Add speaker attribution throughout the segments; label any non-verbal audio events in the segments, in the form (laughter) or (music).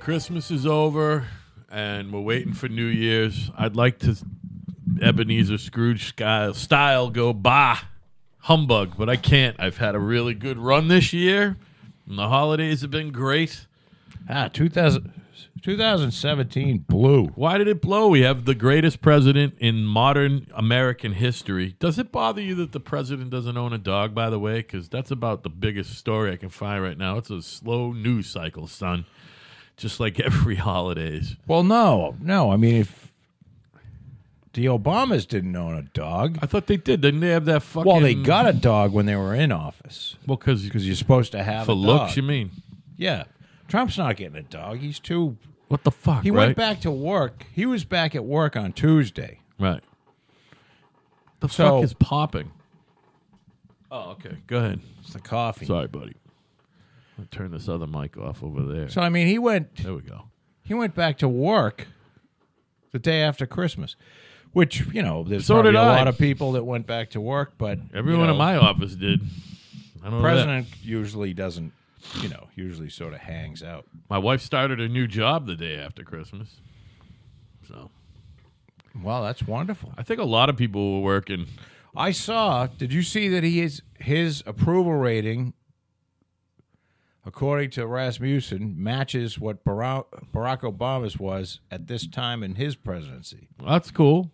Speaker 1: Christmas is over and we're waiting for New Year's. I'd like to Ebenezer Scrooge style go bah humbug, but I can't. I've had a really good run this year, and the holidays have been great.
Speaker 2: Ah, 2000, 2017 blew.
Speaker 1: Why did it blow? We have the greatest president in modern American history. Does it bother you that the president doesn't own a dog, by the way? Because that's about the biggest story I can find right now. It's a slow news cycle, son. Just like (laughs) every holidays.
Speaker 2: Well, no, no. I mean, if the Obamas didn't own a dog,
Speaker 1: I thought they did. Didn't they have that fucking?
Speaker 2: well, they got a dog when they were in office
Speaker 1: well because
Speaker 2: because you're supposed to have
Speaker 1: for
Speaker 2: a dog.
Speaker 1: looks. You mean
Speaker 2: Yeah, Trump's not getting a dog. He's too.
Speaker 1: what the fuck?
Speaker 2: He
Speaker 1: right?
Speaker 2: went back to work. He was back at work on Tuesday.
Speaker 1: Right. The
Speaker 2: So-
Speaker 1: fuck is popping? Oh, okay. Go ahead.
Speaker 2: It's the coffee.
Speaker 1: Sorry, buddy. Turn this other mic off over there.
Speaker 2: So I mean, he went.
Speaker 1: there we go.
Speaker 2: He went back to work the day after Christmas, which you know, there's
Speaker 1: So
Speaker 2: probably
Speaker 1: did
Speaker 2: a
Speaker 1: I.
Speaker 2: lot of people that went back to work, but
Speaker 1: Everyone
Speaker 2: you know,
Speaker 1: in my office did. I don't know. that.
Speaker 2: president usually doesn't. You know, usually sort of hangs out.
Speaker 1: My wife started a new job the day after Christmas. So
Speaker 2: Well, that's wonderful.
Speaker 1: I think a lot of people were working.
Speaker 2: I saw. Did you see that he is his approval rating, according to Rasmussen, matches what Barack, Obama's was at this time in his presidency.
Speaker 1: That's cool.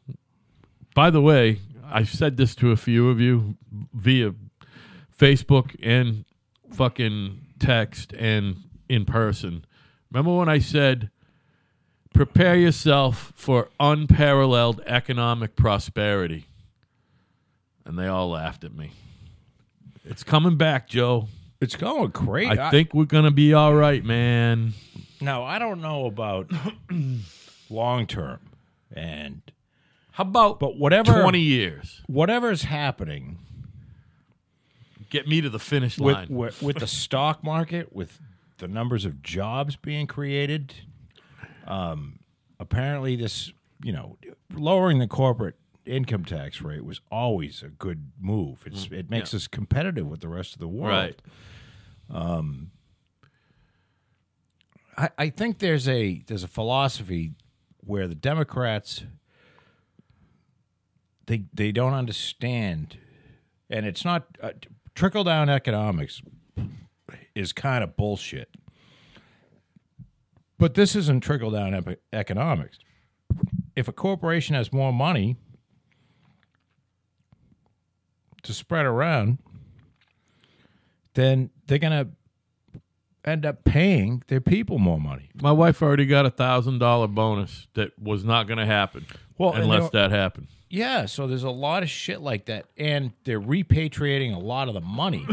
Speaker 1: By the way, I've said this to a few of you via Facebook and fucking text and in person. Remember when I said, prepare yourself for unparalleled economic prosperity? And they all laughed at me. It's coming back, Joe.
Speaker 2: It's going great.
Speaker 1: I think we're going to be all right, man.
Speaker 2: Now I don't know about (clears throat) long term, and
Speaker 1: How about
Speaker 2: but whatever
Speaker 1: 20 years?
Speaker 2: whatever's happening
Speaker 1: Get me to the finish
Speaker 2: with,
Speaker 1: line.
Speaker 2: with with the stock market, with the numbers of jobs being created, um, apparently this you know lowering the corporate income tax rate was always a good move. It's it makes us competitive with the rest of the world.
Speaker 1: right.
Speaker 2: I, I think there's a there's a philosophy where the Democrats they they don't understand, and it's not uh, trickle down economics is kind of bullshit. But this isn't trickle down ep- economics. If a corporation has more money to spread around, then they're gonna end up paying their people more money.
Speaker 1: My wife already got a thousand dollar bonus that was not going to happen.
Speaker 2: Well,
Speaker 1: unless that happened.
Speaker 2: Yeah, so there's a lot of shit like that, and they're repatriating a lot of the money,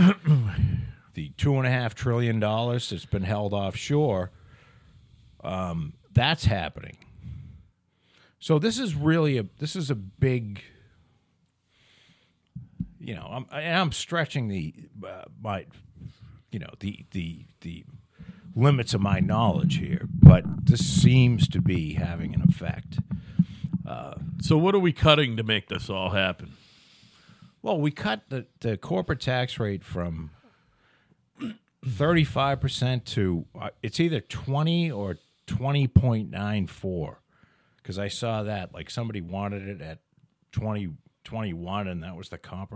Speaker 2: (coughs) the two and a half trillion dollars that's been held offshore. Um, that's happening. So this is really a this is a big. You know, I'm and I'm stretching the uh, my, you know the the the limits of my knowledge here, but this seems to be having an effect.
Speaker 1: So what are we cutting to make this all happen?
Speaker 2: Well, we cut the, the corporate tax rate from 35% to uh, it's either 20 or 20.94 because I saw that like somebody wanted it at 20 21 and that was the compromise